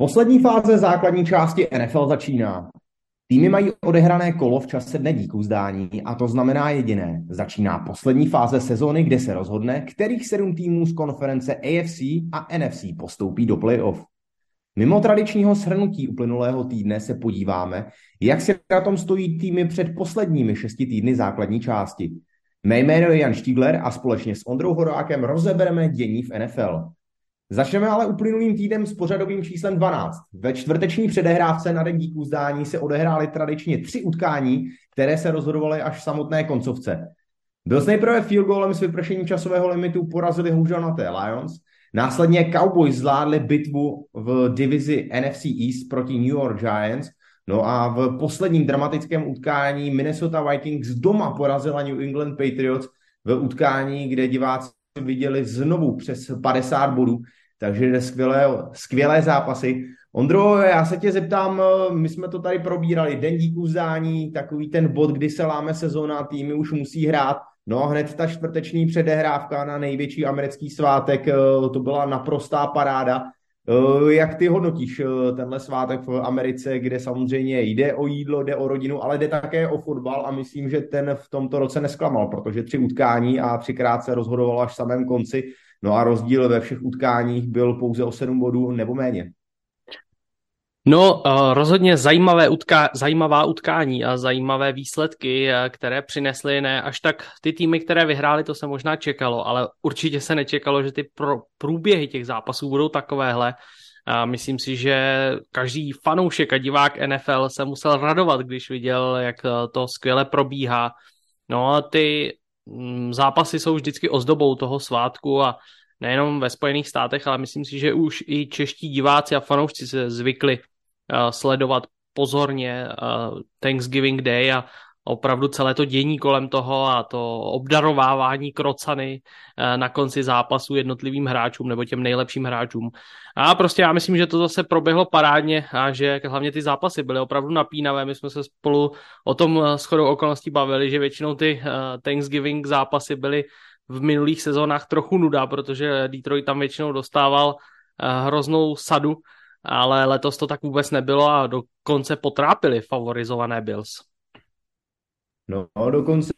Poslední fáze základní části NFL začíná. Týmy mají odehrané kolo v čase dne díku zdání a to znamená jediné. Začíná poslední fáze sezóny, kde se rozhodne, kterých sedm týmů z konference AFC a NFC postoupí do playoff. Mimo tradičního shrnutí uplynulého týdne se podíváme, jak se na tom stojí týmy před posledními šesti týdny základní části. Mé jméno je Jan Štígler a společně s Ondrou Horákem rozebereme dění v NFL. Začneme ale uplynulým týdnem s pořadovým číslem 12. Ve čtvrteční předehrávce na den díků zdání se odehrály tradičně tři utkání, které se rozhodovaly až v samotné koncovce. Byl nejprve field goalem s vypršením časového limitu porazili houžanaté Lions, následně Cowboys zvládli bitvu v divizi NFC East proti New York Giants, no a v posledním dramatickém utkání Minnesota Vikings doma porazila New England Patriots v utkání, kde diváci viděli znovu přes 50 bodů, takže skvělé, skvělé zápasy. Ondro, já se tě zeptám, my jsme to tady probírali, den díků zdání, takový ten bod, kdy se láme sezóna, týmy už musí hrát, no hned ta čtvrteční předehrávka na největší americký svátek, to byla naprostá paráda. Jak ty hodnotíš tenhle svátek v Americe, kde samozřejmě jde o jídlo, jde o rodinu, ale jde také o fotbal a myslím, že ten v tomto roce nesklamal, protože tři utkání a třikrát se rozhodovalo až v samém konci. No a rozdíl ve všech utkáních byl pouze o 7 bodů nebo méně. No, uh, rozhodně zajímavé utká, zajímavá utkání a zajímavé výsledky, eh, které přinesly ne až tak ty týmy, které vyhrály, to se možná čekalo, ale určitě se nečekalo, že ty pro, průběhy těch zápasů budou takovéhle. A myslím si, že každý fanoušek a divák NFL se musel radovat, když viděl, jak eh, to skvěle probíhá. No a ty zápasy jsou vždycky ozdobou toho svátku a nejenom ve Spojených státech, ale myslím si, že už i čeští diváci a fanoušci se zvykli uh, sledovat pozorně uh, Thanksgiving Day a opravdu celé to dění kolem toho a to obdarovávání krocany eh, na konci zápasu jednotlivým hráčům nebo těm nejlepším hráčům. A prostě já myslím, že to zase proběhlo parádně a že hlavně ty zápasy byly opravdu napínavé. My jsme se spolu o tom eh, shodou okolností bavili, že většinou ty eh, Thanksgiving zápasy byly v minulých sezónách trochu nuda, protože Detroit tam většinou dostával hroznou sadu, ale letos to tak vůbec nebylo a dokonce potrápili favorizované Bills. No, dokonce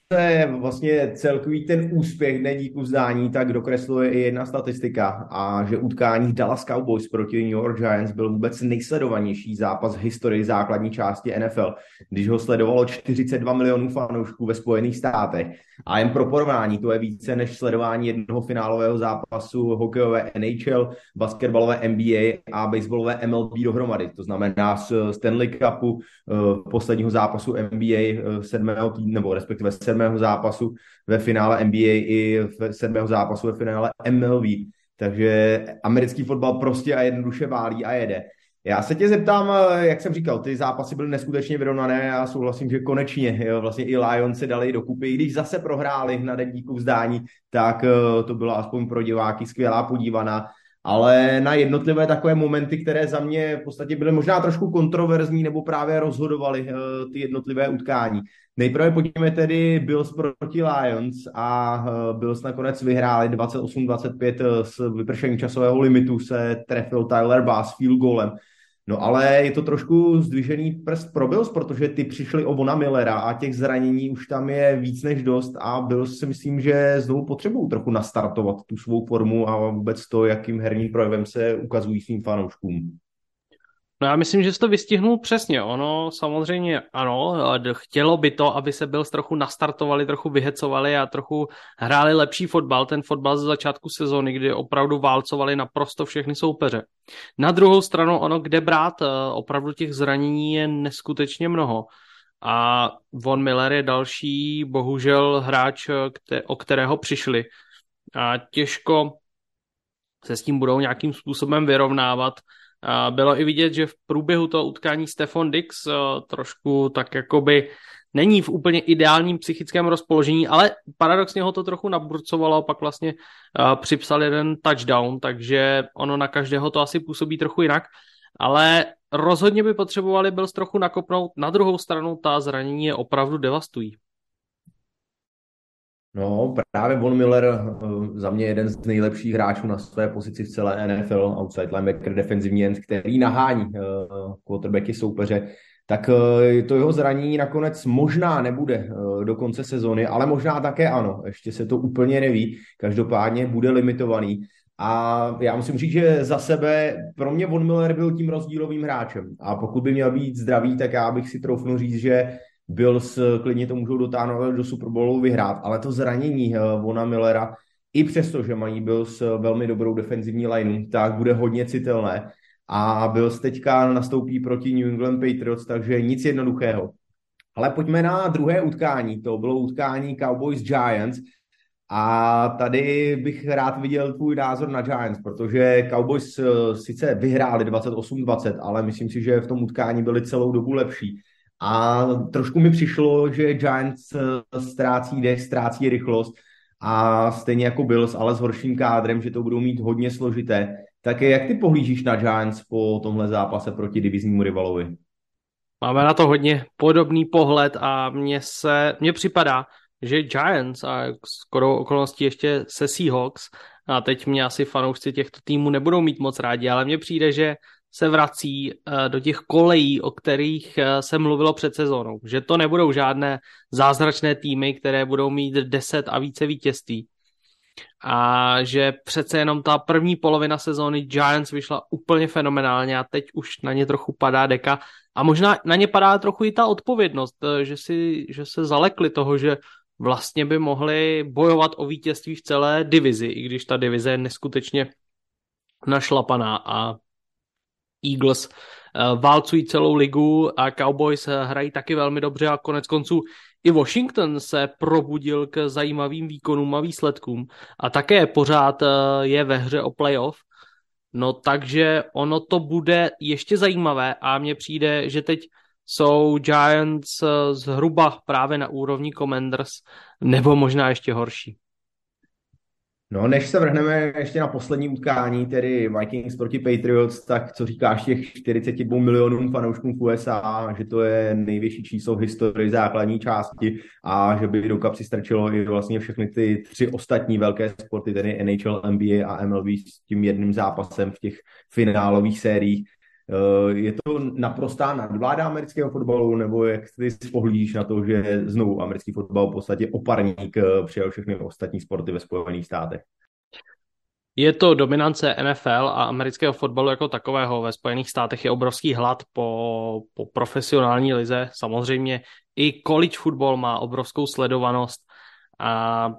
vlastně celkový ten úspěch není díku zdání, tak dokresluje i jedna statistika a že utkání Dallas Cowboys proti New York Giants byl vůbec nejsledovanější zápas v historii základní části NFL, když ho sledovalo 42 milionů fanoušků ve Spojených státech. A jen pro porovnání, to je více než sledování jednoho finálového zápasu hokejové NHL, basketbalové NBA a baseballové MLB dohromady. To znamená z Stanley Cupu, eh, posledního zápasu NBA 7. Eh, týdne, nebo respektive 7. zápasu ve finále NBA i 7. zápasu ve finále MLB. Takže americký fotbal prostě a jednoduše válí a jede. Já se tě zeptám, jak jsem říkal, ty zápasy byly neskutečně vyrovnané a souhlasím, že konečně jo, vlastně i Lions se dali dokupy, i když zase prohráli na den díku vzdání, tak eh, to byla aspoň pro diváky skvělá podívaná ale na jednotlivé takové momenty, které za mě v podstatě byly možná trošku kontroverzní nebo právě rozhodovaly uh, ty jednotlivé utkání. Nejprve pojďme tedy Bills proti Lions a uh, Bills nakonec vyhráli 28-25 s vypršením časového limitu se trefil Tyler Bass field goalem. No ale je to trošku zdvižený prst pro Bills, protože ty přišli o Vona Millera a těch zranění už tam je víc než dost a Bills si myslím, že znovu potřebují trochu nastartovat tu svou formu a vůbec to, jakým herním projevem se ukazují svým fanouškům. No já myslím, že jsi to vystihnul přesně. Ono samozřejmě ano, chtělo by to, aby se byl trochu nastartovali, trochu vyhecovali a trochu hráli lepší fotbal. Ten fotbal ze začátku sezóny, kdy opravdu válcovali naprosto všechny soupeře. Na druhou stranu ono, kde brát, eh, opravdu těch zranění je neskutečně mnoho. A Von Miller je další, bohužel, hráč, eh, o kterého přišli. A těžko se s tím budou nějakým způsobem vyrovnávat bylo i vidět, že v průběhu toho utkání Stefan Dix eh, trošku tak jakoby není v úplně ideálním psychickém rozpoložení, ale paradoxně ho to trochu naburcovalo pak vlastně uh, připsal jeden touchdown, takže ono na každého to asi působí trochu jinak, ale rozhodně by potřebovali byl trochu nakopnout. Na druhou stranu ta zranění je opravdu devastují. No, právě Von Miller eh, za mě jeden z nejlepších hráčů na své pozici v celé NFL, outside linebacker, defenzivní end, který nahání uh, quarterbacky soupeře, tak uh, to jeho zranění nakonec možná nebude do konce sezony, ale možná také ano, ještě se to úplně neví, každopádně bude limitovaný. A já musím říct, že za sebe pro mě Von Miller byl tím rozdílovým hráčem. A pokud by měl být zdravý, tak já bych si troufnul říct, že Bills klidně to můžou dotáhnout do Super Bowlu vyhrát, ale to zranění eh, Vona Millera, i přesto, že mají Bills eh, velmi dobrou defenzivní lineu, tak bude hodně citelné. A Bills teďka nastoupí proti New England Patriots, takže nic jednoduchého. Ale pojďme na druhé utkání. To bylo utkání Cowboys Giants. A tady bych rád viděl tvůj názor na Giants, protože Cowboys eh, sice vyhráli 28-20, ale myslím si, že v tom utkání byli celou dobu lepší. A trošku mi přišlo, že Giants eh, ztrácí dech, ztrácí rychlost a stejně jako Bills, ale s horším kádrem, že to budou mít hodně složité. Tak jak ty pohlížíš na Giants po tomhle zápase proti diviznímu rivalovi? Máme na to hodně podobný pohled a mně se, mně připadá, že Giants a skoro okolností ještě se Seahawks, a teď mě asi fanoušci těchto týmů nebudou mít moc rádi, ale mně přijde, že se vrací eh, do těch kolejí, o kterých eh, se mluvilo před sezónou. Že to nebudou žádné zázračné týmy, které budou mít 10 a více vítězství. A že přece jenom ta první polovina sezóny Giants vyšla úplně fenomenálně a teď už na ně trochu padá deka. A možná na ně padá trochu i ta odpovědnost, eh, že, si, že se zalekli toho, že vlastně by mohli bojovat o vítězství v celé divizi, i když ta divize je neskutečně našlapaná a Eagles eh, válcují celou ligu a Cowboys eh, hrají taky velmi dobře a konec konců i Washington se probudil k zajímavým výkonům a výsledkům a také pořád eh, je ve hře o playoff. No takže ono to bude ještě zajímavé a mně přijde, že teď jsou Giants zhruba právě na úrovni Commanders nebo možná ještě horší. No, než se vrhneme ještě na poslední utkání, tedy Vikings proti Patriots, tak co říkáš těch 42 milionům fanouškům v USA, že to je největší číslo v historii základní části a že by do kapsy strčilo i vlastně všechny ty tři ostatní velké sporty, tedy NHL, NBA a MLB s tím jedným zápasem v těch finálových sériích. Eh, je to naprostá nadvláda amerického fotbalu, nebo jak ty spohlížíš na to, že znovu americký fotbal v podstatě oparník eh, přijal všechny ostatní sporty ve Spojených státech? Je to dominance NFL a amerického fotbalu jako takového. Ve Spojených státech je obrovský hlad po, po profesionální lize. Samozřejmě i college football má obrovskou sledovanost. A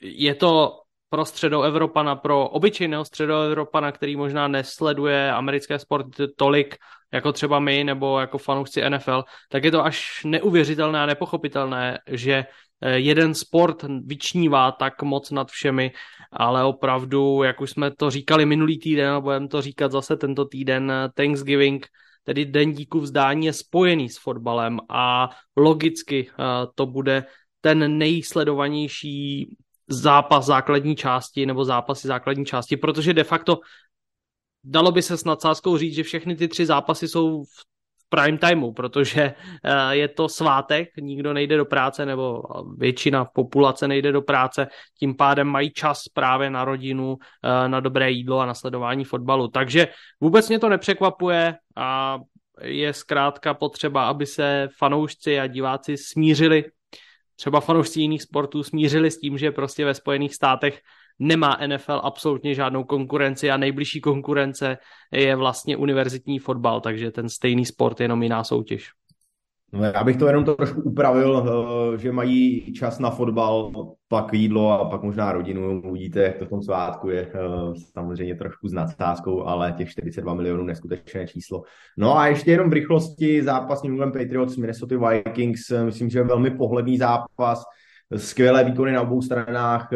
je to pro středoevropana, pro obyčejného středoevropana, který možná nesleduje americké sporty tolik jako třeba my nebo jako fanoušci NFL, tak je to až neuvěřitelné a nepochopitelné, že eh, jeden sport vyčnívá tak moc nad všemi, ale opravdu, jak už jsme to říkali minulý týden, a budeme to říkat zase tento týden, eh, Thanksgiving, tedy Den díku vzdání je spojený s fotbalem a logicky eh, to bude ten nejsledovanější zápas základní části nebo zápasy základní části, protože de facto dalo by se s nadsázkou říct, že všechny ty tři zápasy jsou v prime timeu, protože eh, je to svátek, nikdo nejde do práce nebo většina populace nejde do práce, tím pádem mají čas právě na rodinu, eh, na dobré jídlo a na sledování fotbalu. Takže vůbec mě to nepřekvapuje a je zkrátka potřeba, aby se fanoušci a diváci smířili třeba fanoušci jiných sportů smířili s tím, že prostě ve Spojených státech nemá NFL absolutně žádnou konkurenci a nejbližší konkurence je vlastně univerzitní fotbal, takže ten stejný sport je jenom jiná soutěž. No já bych to jenom trošku upravil, eh, že mají čas na fotbal, pak jídlo a pak možná rodinu. Uvidíte, jak to v tom svátku je eh, samozřejmě trošku s nadsázkou, ale těch 42 milionů neskutečné číslo. No a ještě jenom v rychlosti zápas New England Patriots Minnesota Vikings, eh, myslím, že je velmi pohledný zápas, skvělé výkony na obou stranách,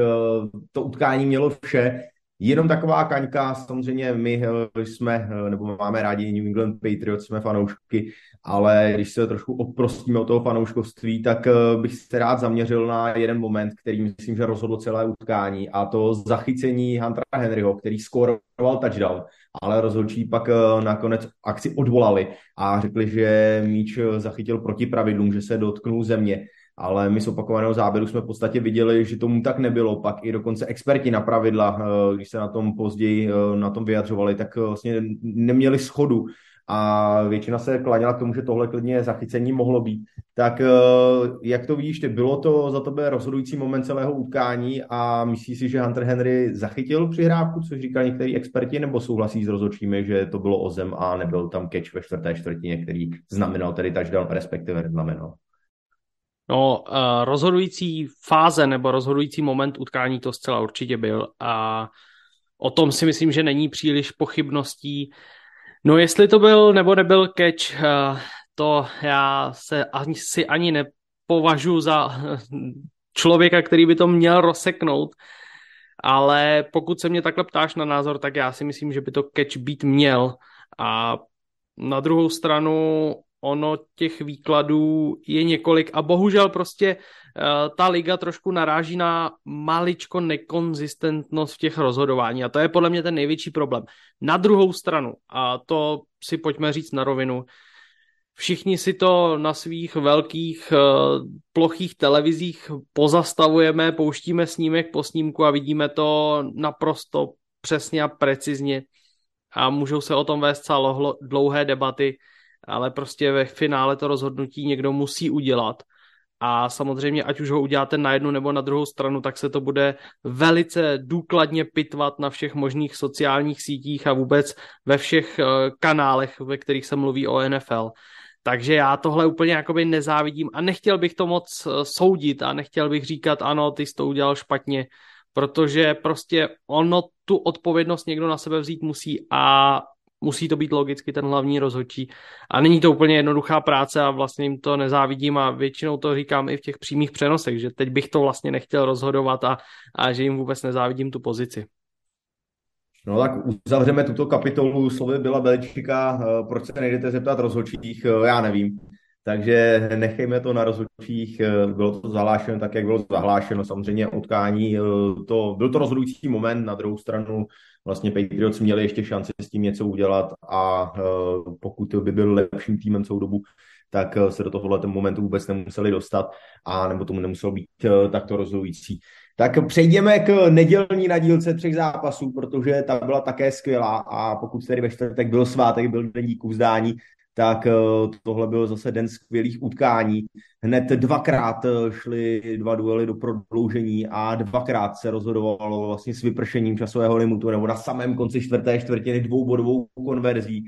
to utkání mělo vše. Jenom taková kaňka, samozřejmě my jsme, nebo máme rádi New England Patriots, jsme fanoušky, ale když se trošku oprostíme od toho fanouškovství, tak eh, bych se rád zaměřil na jeden moment, který myslím, že rozhodl celé utkání a to zachycení Huntera Henryho, který skoroval touchdown, ale rozhodčí pak eh, nakonec akci odvolali a řekli, že míč zachytil proti pravidlům, že se dotknul země ale my z opakovaného záběru jsme v podstatě viděli, že tomu tak nebylo. Pak i dokonce experti na pravidla, eh, když se na tom později eh, na tom vyjadřovali, tak vlastně neměli schodu a většina se klaněla k tomu, že tohle klidně zachycení mohlo být. Tak eh, jak to vidíš ty, bylo to za tebe rozhodující moment celého utkání a myslíš si, že Hunter Henry zachytil přihrávku, což říkali některý experti, nebo souhlasí s rozhodčími, že to bylo o zem a nebyl tam catch ve čtvrté čtvrtině, který znamenal tedy touchdown, respektive neznamenal? No, uh, rozhodující fáze nebo rozhodující moment utkání to zcela určitě byl a o tom si myslím, že není příliš pochybností. No jestli to byl nebo nebyl catch, uh, to já se ani, si ani nepovažuji za člověka, který by to měl rozseknout, ale pokud se mě takhle ptáš na názor, tak já si myslím, že by to catch být měl a na druhou stranu ono těch výkladů je několik a bohužel prostě uh, ta liga trošku naráží na maličko nekonzistentnost v těch rozhodování a to je podle mě ten největší problém. Na druhou stranu, a to si pojďme říct na rovinu, všichni si to na svých velkých uh, plochých televizích pozastavujeme, pouštíme snímek po snímku a vidíme to naprosto přesně a precizně a můžou se o tom vést celé dlouhé debaty ale prostě ve finále to rozhodnutí někdo musí udělat. A samozřejmě, ať už ho uděláte na jednu nebo na druhou stranu, tak se to bude velice důkladně pitvat na všech možných sociálních sítích a vůbec ve všech eh, kanálech, ve kterých se mluví o NFL. Takže já tohle úplně jakoby nezávidím a nechtěl bych to moc eh, soudit a nechtěl bych říkat, ano, ty jsi to udělal špatně, protože prostě ono tu odpovědnost někdo na sebe vzít musí a musí to být logicky ten hlavní rozhodčí. A není to úplně jednoduchá práce a vlastně jim to nezávidím a většinou to říkám i v těch přímých přenosech, že teď bych to vlastně nechtěl rozhodovat a, a že jim vůbec nezávidím tu pozici. No tak uzavřeme tuto kapitolu slovy byla Belčíka. Eh, proč se nejdete zeptat rozhodčích? Eh, já nevím. Takže nechejme to na rozhodčích. Eh, bylo to zahlášeno tak, jak bylo zahlášeno. Samozřejmě utkání, to, byl to rozhodující moment. Na druhou stranu vlastně Patriots měli ještě šanci s tím něco udělat a uh, pokud by byl lepším týmem celou dobu, tak se do tohohle momentu vůbec nemuseli dostat a nebo tomu nemuselo být takto rozhodující. Tak přejdeme k nedělní nadílce třech zápasů, protože ta byla také skvělá a pokud tedy ve čtvrtek byl svátek, byl den díku vzdání, tak eh, tohle byl zase den skvělých utkání. Hned dvakrát eh, šly dva duely do prodloužení a dvakrát se rozhodovalo vlastně s vypršením časového limitu nebo na samém konci čtvrté čtvrtiny dvoubodovou konverzí.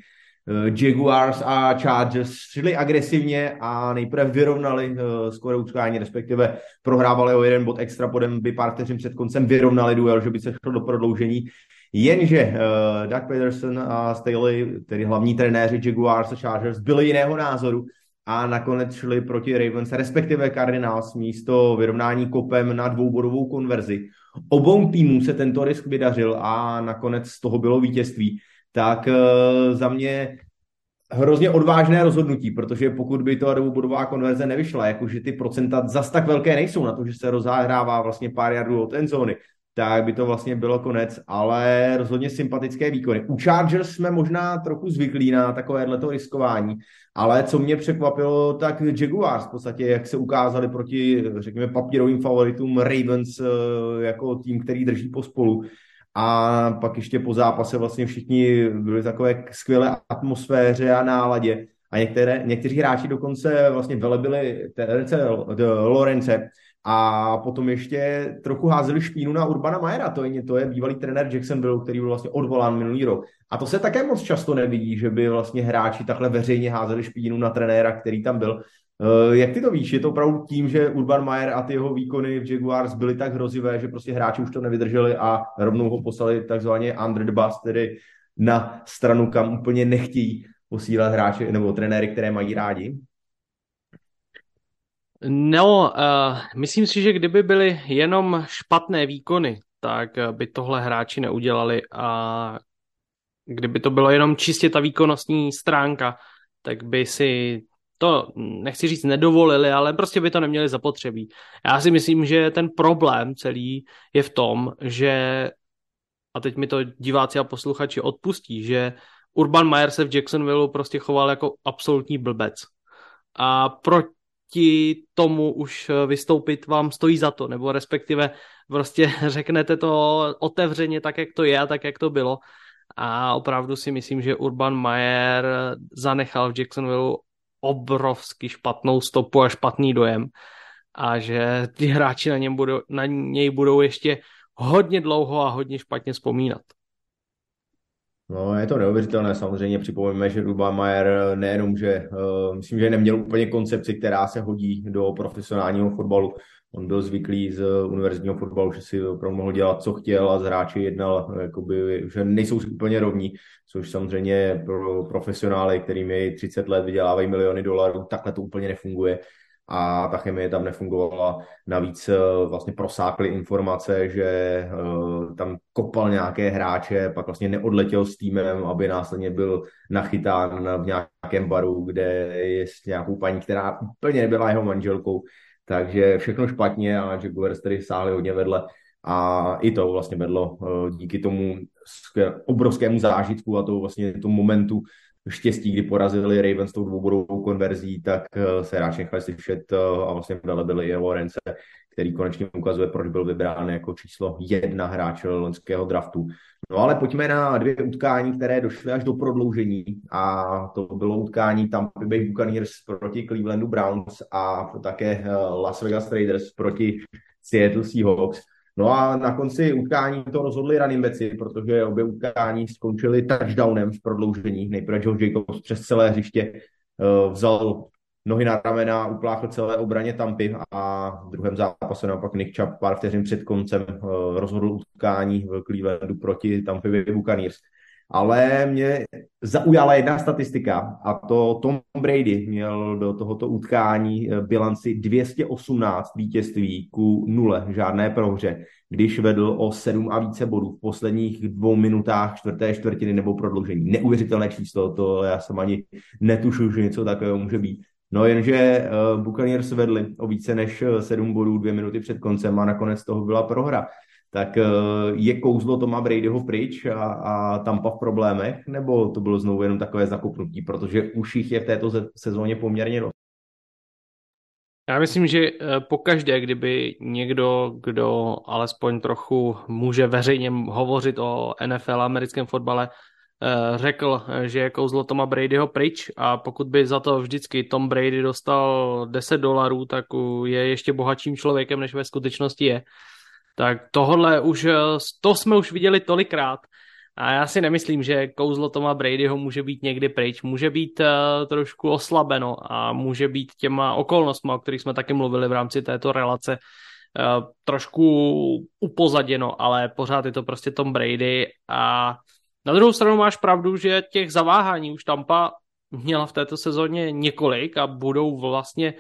Eh, Jaguars a Chargers šli agresivně a nejprve vyrovnali skoro utkání, respektive prohrávali o jeden bod extra podem, by pár před koncem vyrovnali duel, že by se šlo do prodloužení Jenže uh, Doug Peterson a Staley, tedy hlavní trenéři Jaguars a Chargers, byli jiného názoru a nakonec šli proti Ravens, respektive Cardinals místo vyrovnání kopem na dvoubodovou konverzi. Obou týmům se tento risk vydařil a nakonec z toho bylo vítězství. Tak uh, za mě hrozně odvážné rozhodnutí, protože pokud by to dvoubodová konverze nevyšla, jakože ty procenta zas tak velké nejsou na to, že se rozehrává vlastně pár jardů od endzóny, tak by to vlastně bylo konec, ale rozhodně sympatické výkony. U Chargers jsme možná trochu zvyklí na takovéhle to riskování, ale co mě překvapilo, tak Jaguars v podstatě, jak se ukázali proti, řekněme, papírovým favoritům Ravens eh, jako tým, který drží pospolu. A pak ještě po zápase vlastně všichni byli takové skvělé atmosféře a náladě. A některé, někteří hráči dokonce vlastně velebili Terence Lorence, a potom ještě trochu házeli špínu na Urbana Majera, to je, to je bývalý trenér Jacksonville, který byl vlastně odvolán minulý rok. A to se také moc často nevidí, že by vlastně hráči takhle veřejně házeli špínu na trenéra, který tam byl. Uh, jak ty to víš? Je to opravdu tím, že Urban Meyer a ty jeho výkony v Jaguars byly tak hrozivé, že prostě hráči už to nevydrželi a rovnou ho poslali takzvaně under the bus, tedy na stranu, kam úplně nechtějí posílat hráče nebo trenéry, které mají rádi? No, uh, myslím si, že kdyby byly jenom špatné výkony, tak eh, by tohle hráči neudělali a kdyby to bylo jenom čistě ta výkonnostní stránka, tak by si to, nechci říct nedovolili, ale prostě by to neměli zapotřebí. Já si myslím, že ten problém celý je v tom, že, a teď mi to diváci a posluchači odpustí, že Urban Meyer se v Jacksonville prostě choval jako absolutní blbec. A pro proti tomu už vystoupit vám stojí za to, nebo respektive prostě řeknete to otevřeně tak, jak to je a tak, jak to bylo. A opravdu si myslím, že Urban Meyer zanechal v Jacksonville obrovsky špatnou stopu a špatný dojem a že ty hráči na, něm budou, na něj budou ještě hodně dlouho a hodně špatně vzpomínat. No, je to neuvěřitelné. Samozřejmě připomeňme, že Urban Mayer nejenom, že uh, myslím, že neměl úplně koncepci, která se hodí do profesionálního fotbalu. On byl zvyklý z univerzitního fotbalu, že si opravdu mohl dělat, co chtěl a z hráči jednal, jakoby, že nejsou si úplně rovní, což samozřejmě pro profesionály, kterými 30 let vydělávají miliony dolarů, takhle to úplně nefunguje a ta chemie tam nefungovala. Navíc eh, vlastně prosákly informace, že eh, tam kopal nějaké hráče, pak vlastně neodletěl s týmem, aby následně byl nachytán v nějakém baru, kde je s nějakou paní, která úplně nebyla jeho manželkou. Takže všechno špatně a Jack Guevers tedy sáhli hodně vedle. A i to vlastně vedlo eh, díky tomu obrovskému zážitku a to vlastně tomu momentu štěstí, kdy porazili Ravens tou dvoubodovou konverzí, tak eh, se hráči nechali slyšet eh, a vlastně velebili i Lorence, který konečně ukazuje, proč byl vybrán jako číslo jedna hráče loňského draftu. No ale pojďme na dvě utkání, které došly až do prodloužení a to bylo utkání Tampa Bay Buccaneers proti Clevelandu Browns a také eh, Las Vegas Raiders proti Seattle Seahawks. No a na konci utkání to rozhodli running backi, protože obě utkání skončily touchdownem v prodloužení. Nejprve Joe Jacobs přes celé hřiště uh, vzal nohy na ramena, upláchl celé obraně Tampy a v druhém zápase naopak Nick Chubb pár vteřin před koncem uh, rozhodl utkání v Clevelandu proti Tampa Bay Buccaneers ale mě zaujala jedna statistika a to Tom Brady měl do tohoto utkání eh, bilanci 218 vítězství ku nule, žádné prohře, když vedl o 7 a více bodů v posledních dvou minutách čtvrté čtvrtiny nebo prodloužení. Neuvěřitelné číslo, to já jsem ani netušil, že něco takového může být. No jenže uh, Buccaneers vedli o více než 7 bodů dvě minuty před koncem a nakonec toho byla prohra tak eh, je kouzlo Toma Bradyho pryč a, a Tampa v problémech, nebo to bylo znovu jenom takové zakopnutí, protože už jich je v této sezóně poměrně dost? Já myslím, že eh, pokaždé, kdyby někdo, kdo alespoň trochu může veřejně hovořit o NFL, americkém fotbale, eh, řekl, že je kouzlo Toma Bradyho pryč a pokud by za to vždycky Tom Brady dostal 10 dolarů, tak je ještě bohatším člověkem, než ve skutečnosti je. Tak tohle už, eh, to jsme už viděli tolikrát a já si nemyslím, že kouzlo Toma Bradyho může být někdy pryč. Může být uh, trošku oslabeno a může být těma okolnostmi, o kterých jsme taky mluvili v rámci této relace, uh, trošku upozaděno, ale pořád je to prostě Tom Brady a na druhou stranu máš pravdu, že těch zaváhání už Tampa měla v této sezóně několik a budou vlastně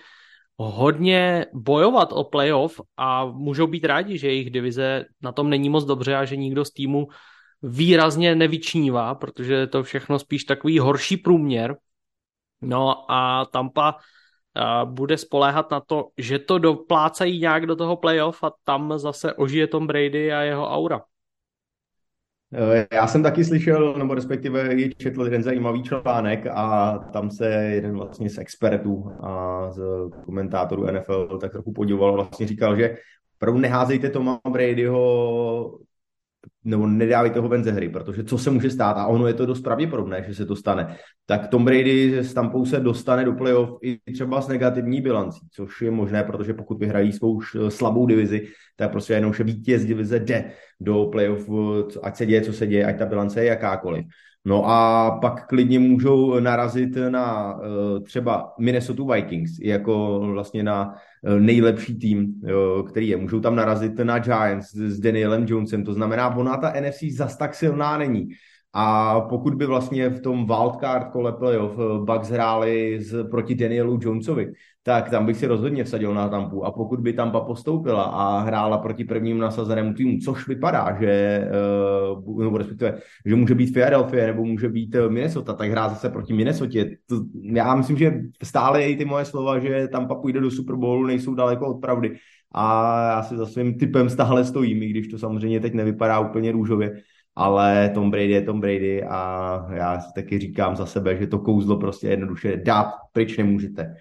hodně bojovat o playoff a můžou být rádi, že jejich divize na tom není moc dobře a že nikdo z týmu výrazně nevyčnívá, protože je to všechno spíš takový horší průměr. No a Tampa bude spoléhat na to, že to doplácají nějak do toho playoff a tam zase ožije Tom Brady a jeho aura. Eh, já jsem taky slyšel, nebo respektive i četl jeden zajímavý článek a tam se jeden vlastně z expertů a z komentátorů NFL tak trochu podíval, vlastně říkal, že opravdu neházejte Toma Bradyho nebo nedávejte ho ven ze hry, protože co se může stát, a ono je to dost pravděpodobné, že se to stane, tak Tom Brady s Tampou se dostane do playoff i třeba s negativní bilancí, což je možné, protože pokud vyhrají svou slabou divizi, tak prostě jenom, že vítěz divize jde do playoff, ať se děje, co se děje, ať ta bilance je jakákoliv. No a pak klidně můžou narazit na uh, třeba Minnesota Vikings jako vlastně na nejlepší tým, který je. Můžou tam narazit na Giants s Danielem Jonesem, to znamená, ona ta NFC zas tak silná není. A pokud by vlastně v tom wildcard kole playoff Bucks hráli z, proti Danielu Jonesovi, tak tam bych si rozhodně vsadil na Tampu. A pokud by Tampa postoupila a hrála proti prvním nasazenému týmu, což vypadá, že, uh, nebo respektive, že může být Philadelphia nebo může být eh, Minnesota, tak hrá zase proti Minnesota. To, já myslím, že stále i ty moje slova, že Tampa půjde do Super Bowlu, nejsou daleko od pravdy. A já si za svým typem stále stojím, i když to samozřejmě teď nevypadá úplně růžově ale Tom Brady je Tom Brady a já si taky říkám za sebe, že to kouzlo prostě jednoduše dát pryč nemůžete.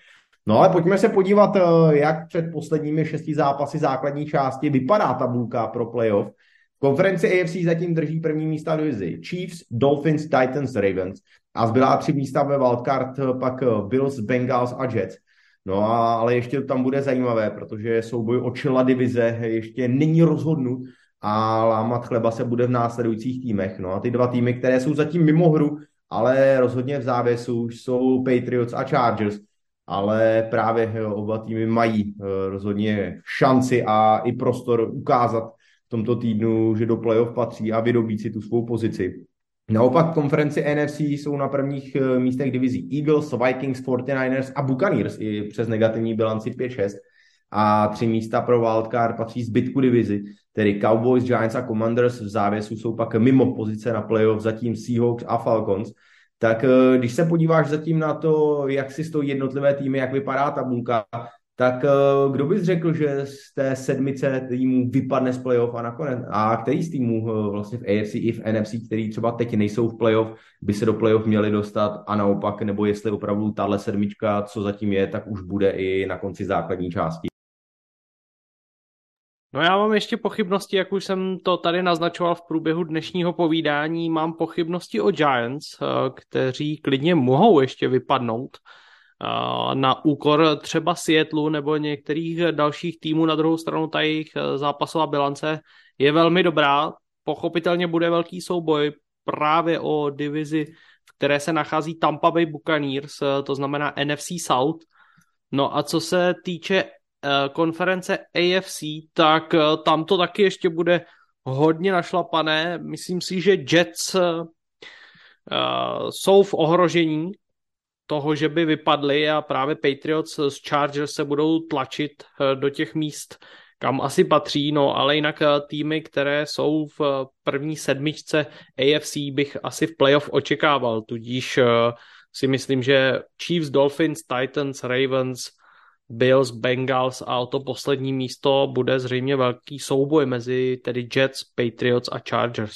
No ale pojďme se podívat, jak před posledními šesti zápasy základní části vypadá tabulka pro playoff. Konferenci AFC zatím drží první místa divizi Chiefs, Dolphins, Titans, Ravens a zbylá tři místa ve wildcard pak Bills, Bengals a Jets. No a, ale ještě tam bude zajímavé, protože souboj o čela divize ještě není rozhodnut a lámat chleba se bude v následujících týmech. No a ty dva týmy, které jsou zatím mimo hru, ale rozhodně v závěsu jsou Patriots a Chargers, ale právě jo, oba týmy mají uh, rozhodně šanci a i prostor ukázat v tomto týdnu, že do playoff patří a vydobít si tu svou pozici. Naopak konferenci NFC jsou na prvních eh, místech divizí Eagles, Vikings, 49ers a Buccaneers i přes negativní bilanci 5-6 a tři místa pro wildcard patří zbytku divizi, tedy Cowboys, Giants a Commanders v závěsu jsou pak mimo pozice na playoff zatím Seahawks a Falcons. Tak eh, když se podíváš zatím na to, jak si stojí jednotlivé týmy, jak vypadá tabulka, tak eh, kdo bys řekl, že z té sedmice týmů vypadne z playoff a nakonec? A který z týmů eh, vlastně v AFC i v NFC, který třeba teď nejsou v playoff, by se do playoff měli dostat a naopak, nebo jestli opravdu tahle sedmička, co zatím je, tak už bude i na konci základní části? No já mám ještě pochybnosti, jak už jsem to tady naznačoval v průběhu dnešního povídání, mám pochybnosti o Giants, eh, kteří klidně mohou ještě vypadnout na úkor třeba Seattleu nebo některých dalších týmů. Na druhou stranu ta jejich eh, zápasová bilance je velmi dobrá. Pochopitelně bude velký souboj právě o divizi, v které se nachází Tampa Bay Buccaneers, eh, to znamená NFC South. No a co se týče eh, konference AFC, tak tam to taky ještě bude hodně našlapané. Myslím si, že Jets jsou v ohrožení toho, že by vypadly a právě Patriots s Chargers se budou tlačit eh, do těch míst, kam asi patří, no ale jinak eh, týmy, které jsou v eh, první sedmičce AFC bych asi v playoff očekával, tudíž si myslím, že Chiefs, Dolphins, Titans, Ravens, Bills, Bengals a o to poslední místo bude zřejmě velký souboj mezi tedy Jets, Patriots a Chargers.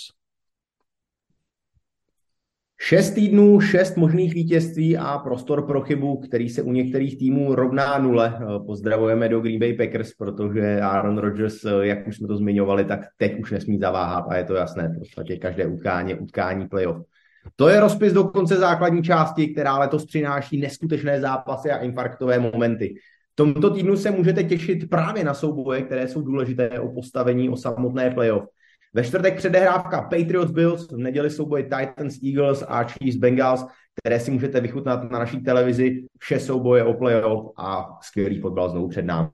Šest týdnů, šest možných vítězství a prostor pro chybu, který se u některých týmů rovná nule. Pozdravujeme do Green Bay Packers, protože Aaron Rodgers, jak už jsme to zmiňovali, tak teď už nesmí zaváhat a je to jasné. V podstatě každé utkání utkání playoff. To je rozpis do konce základní části, která letos přináší neskutečné zápasy a infarktové momenty. Tomto týdnu se můžete těšit právě na souboje, které jsou důležité o postavení o samotné playoff. Ve čtvrtek předehrávka Patriots Bills, v neděli souboje Titans Eagles a Chiefs Bengals, které si můžete vychutnat na naší televizi. Vše souboje o playoff a skvělý fotbal znovu před námi.